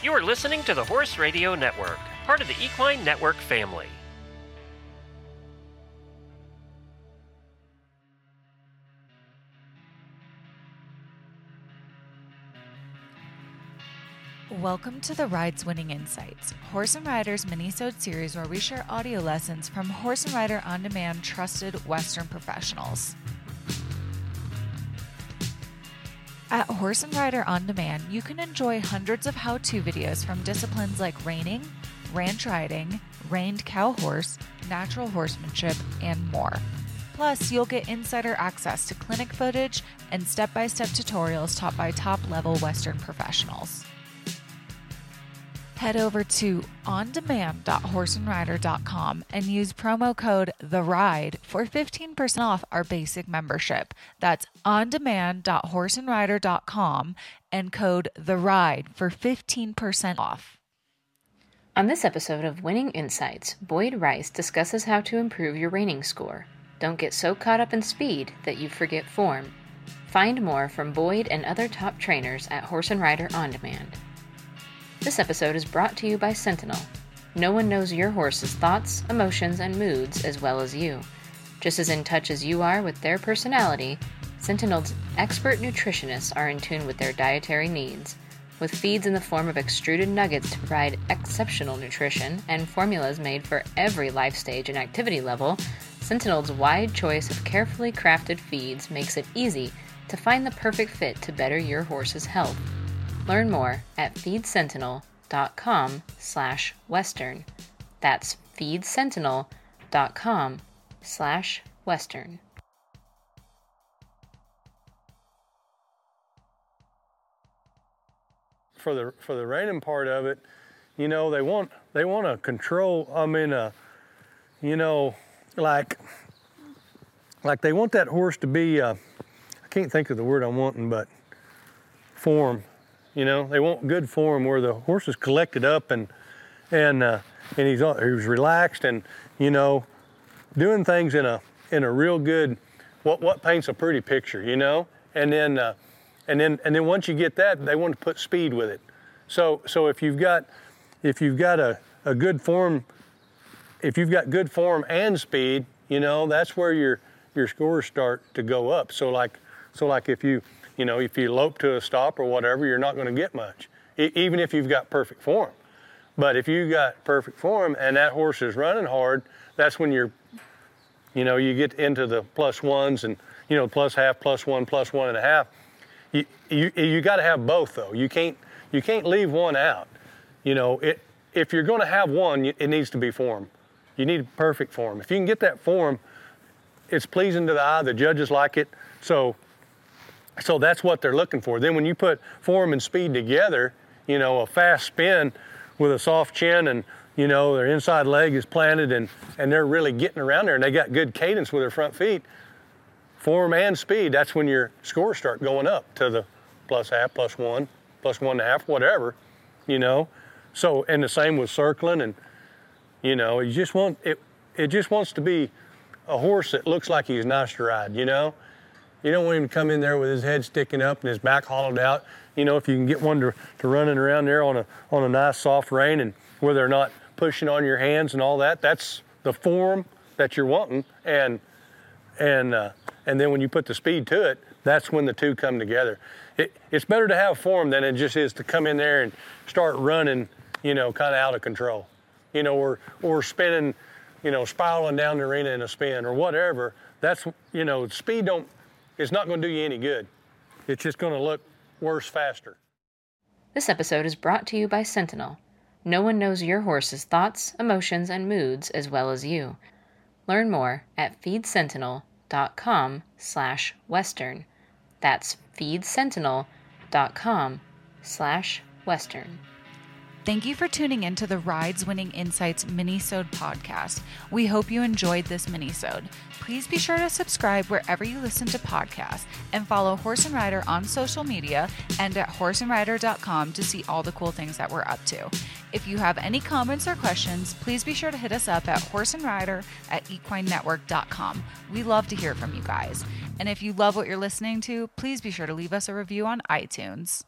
You are listening to the Horse Radio Network, part of the Equine Network family. Welcome to the Rides Winning Insights, Horse and Riders minisode series where we share audio lessons from Horse and Rider on demand trusted Western professionals. At Horse and Rider On Demand, you can enjoy hundreds of how to videos from disciplines like reining, ranch riding, reined cow horse, natural horsemanship, and more. Plus, you'll get insider access to clinic footage and step by step tutorials taught by top level Western professionals head over to ondemand.horseandrider.com and use promo code the ride for 15% off our basic membership. That's ondemand.horseandrider.com and code the ride for 15% off. On this episode of winning insights boyd rice discusses how to improve your reining score. Don't get so caught up in speed that you forget form. Find more from boyd and other top trainers at horse and rider on demand this episode is brought to you by Sentinel. No one knows your horse's thoughts, emotions, and moods as well as you. Just as in touch as you are with their personality, Sentinel's expert nutritionists are in tune with their dietary needs. With feeds in the form of extruded nuggets to provide exceptional nutrition and formulas made for every life stage and activity level, Sentinel's wide choice of carefully crafted feeds makes it easy to find the perfect fit to better your horse's health. Learn more at feedsentinel.com slash western. That's feedsentinel.com slash western. For the for the reining part of it, you know, they want they want to control. I mean, uh, you know, like like they want that horse to be. Uh, I can't think of the word I'm wanting, but form. You know, they want good form where the horse is collected up and and uh, and he's he's relaxed and you know doing things in a in a real good what what paints a pretty picture. You know, and then uh, and then and then once you get that, they want to put speed with it. So so if you've got if you've got a, a good form, if you've got good form and speed, you know that's where your your scores start to go up. So like so like if you you know, if you lope to a stop or whatever, you're not going to get much, e- even if you've got perfect form. But if you got perfect form and that horse is running hard, that's when you're, you know, you get into the plus ones and, you know, plus half, plus one, plus one and a half. You, you, you got to have both though. You can't, you can't leave one out. You know, it, if you're going to have one, it needs to be form. You need perfect form. If you can get that form, it's pleasing to the eye. The judges like it. So so that's what they're looking for. Then when you put form and speed together, you know, a fast spin with a soft chin and, you know, their inside leg is planted and, and they're really getting around there and they got good cadence with their front feet, form and speed, that's when your scores start going up to the plus half, plus one, plus one and a half, whatever, you know. So, and the same with circling and, you know, you just want, it, it just wants to be a horse that looks like he's nice to ride, you know. You don't want him to come in there with his head sticking up and his back hollowed out. You know, if you can get one to, to running around there on a on a nice soft rein and where they're not pushing on your hands and all that, that's the form that you're wanting. And and uh, and then when you put the speed to it, that's when the two come together. It, it's better to have form than it just is to come in there and start running, you know, kind of out of control, you know, or or spinning, you know, spiraling down the arena in a spin or whatever. That's you know, speed don't it's not going to do you any good. It's just going to look worse faster. This episode is brought to you by Sentinel. No one knows your horse's thoughts, emotions, and moods as well as you. Learn more at feedsentinel.com slash western. That's feedsentinel.com slash western. Thank you for tuning in to the Rides Winning Insights Minisode podcast. We hope you enjoyed this minisode. Please be sure to subscribe wherever you listen to podcasts and follow Horse and Rider on social media and at horseandrider.com to see all the cool things that we're up to. If you have any comments or questions, please be sure to hit us up at horseandrider at equinenetwork.com. We love to hear from you guys. And if you love what you're listening to, please be sure to leave us a review on iTunes.